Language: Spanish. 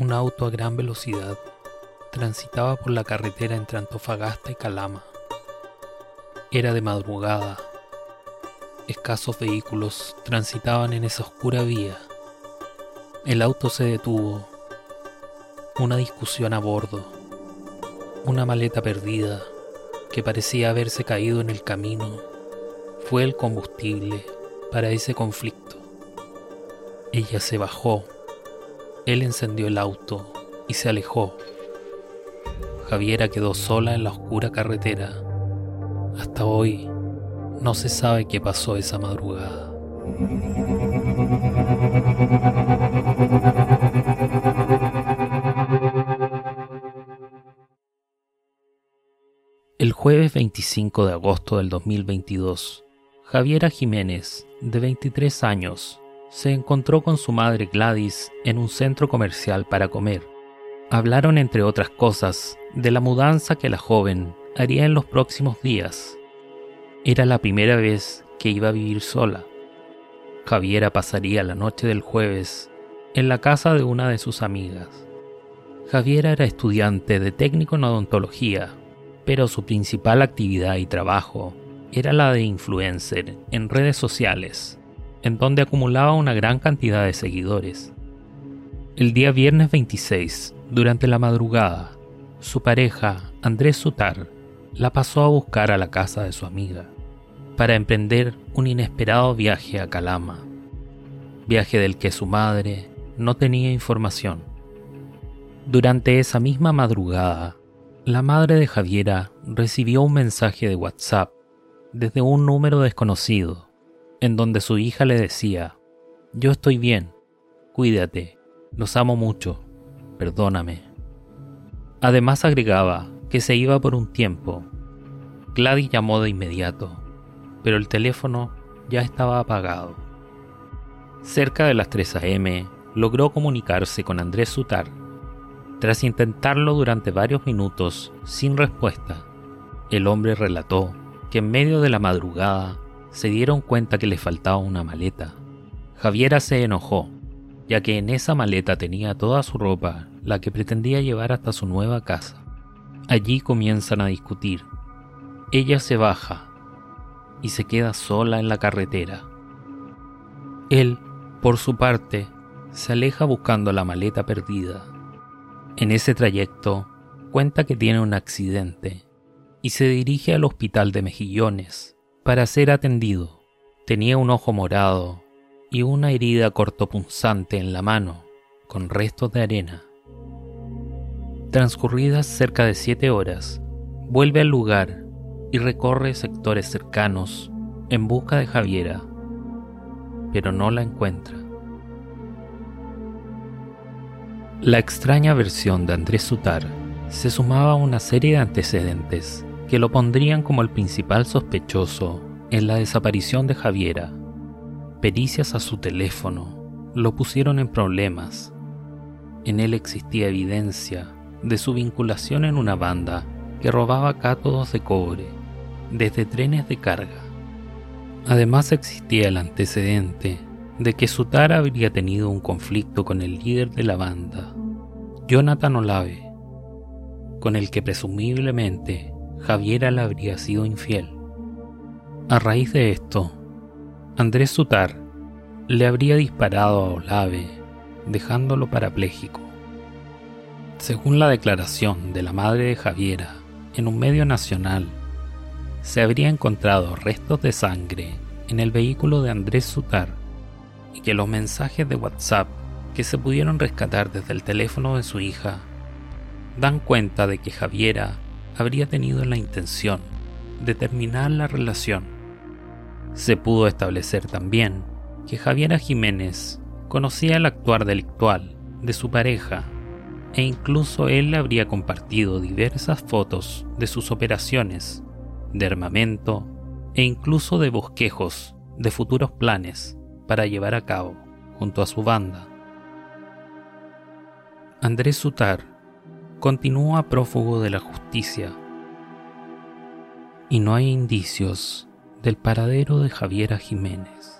Un auto a gran velocidad transitaba por la carretera entre Antofagasta y Calama. Era de madrugada. Escasos vehículos transitaban en esa oscura vía. El auto se detuvo. Una discusión a bordo. Una maleta perdida que parecía haberse caído en el camino fue el combustible para ese conflicto. Ella se bajó. Él encendió el auto y se alejó. Javiera quedó sola en la oscura carretera. Hasta hoy no se sabe qué pasó esa madrugada. El jueves 25 de agosto del 2022, Javiera Jiménez, de 23 años, se encontró con su madre Gladys en un centro comercial para comer. Hablaron, entre otras cosas, de la mudanza que la joven haría en los próximos días. Era la primera vez que iba a vivir sola. Javiera pasaría la noche del jueves en la casa de una de sus amigas. Javiera era estudiante de técnico en odontología, pero su principal actividad y trabajo era la de influencer en redes sociales, en donde acumulaba una gran cantidad de seguidores. El día viernes 26, durante la madrugada, su pareja, Andrés Sutar, la pasó a buscar a la casa de su amiga para emprender un inesperado viaje a Calama, viaje del que su madre no tenía información. Durante esa misma madrugada, la madre de Javiera recibió un mensaje de WhatsApp desde un número desconocido, en donde su hija le decía, yo estoy bien, cuídate, los amo mucho, perdóname. Además agregaba que se iba por un tiempo. Gladys llamó de inmediato, pero el teléfono ya estaba apagado. Cerca de las 3 a.m. logró comunicarse con Andrés Sutar. Tras intentarlo durante varios minutos sin respuesta, el hombre relató que en medio de la madrugada se dieron cuenta que le faltaba una maleta. Javiera se enojó, ya que en esa maleta tenía toda su ropa, la que pretendía llevar hasta su nueva casa. Allí comienzan a discutir. Ella se baja y se queda sola en la carretera. Él, por su parte, se aleja buscando la maleta perdida. En ese trayecto, cuenta que tiene un accidente y se dirige al hospital de Mejillones para ser atendido. Tenía un ojo morado y una herida cortopunzante en la mano, con restos de arena. Transcurridas cerca de siete horas, vuelve al lugar y recorre sectores cercanos en busca de Javiera, pero no la encuentra. La extraña versión de Andrés Sutar se sumaba a una serie de antecedentes que lo pondrían como el principal sospechoso en la desaparición de Javiera. Pericias a su teléfono lo pusieron en problemas. En él existía evidencia de su vinculación en una banda que robaba cátodos de cobre desde trenes de carga. Además existía el antecedente de que Sutar habría tenido un conflicto con el líder de la banda, Jonathan Olave, con el que presumiblemente Javiera le habría sido infiel. A raíz de esto, Andrés Sutar le habría disparado a Olave, dejándolo parapléjico. Según la declaración de la madre de Javiera en un medio nacional, se habría encontrado restos de sangre en el vehículo de Andrés Sutar y que los mensajes de WhatsApp que se pudieron rescatar desde el teléfono de su hija dan cuenta de que Javiera habría tenido la intención de terminar la relación. Se pudo establecer también que Javiera Jiménez conocía el actuar delictual de su pareja e incluso él le habría compartido diversas fotos de sus operaciones, de armamento e incluso de bosquejos de futuros planes para llevar a cabo junto a su banda. Andrés Sutar continúa prófugo de la justicia y no hay indicios del paradero de Javiera Jiménez.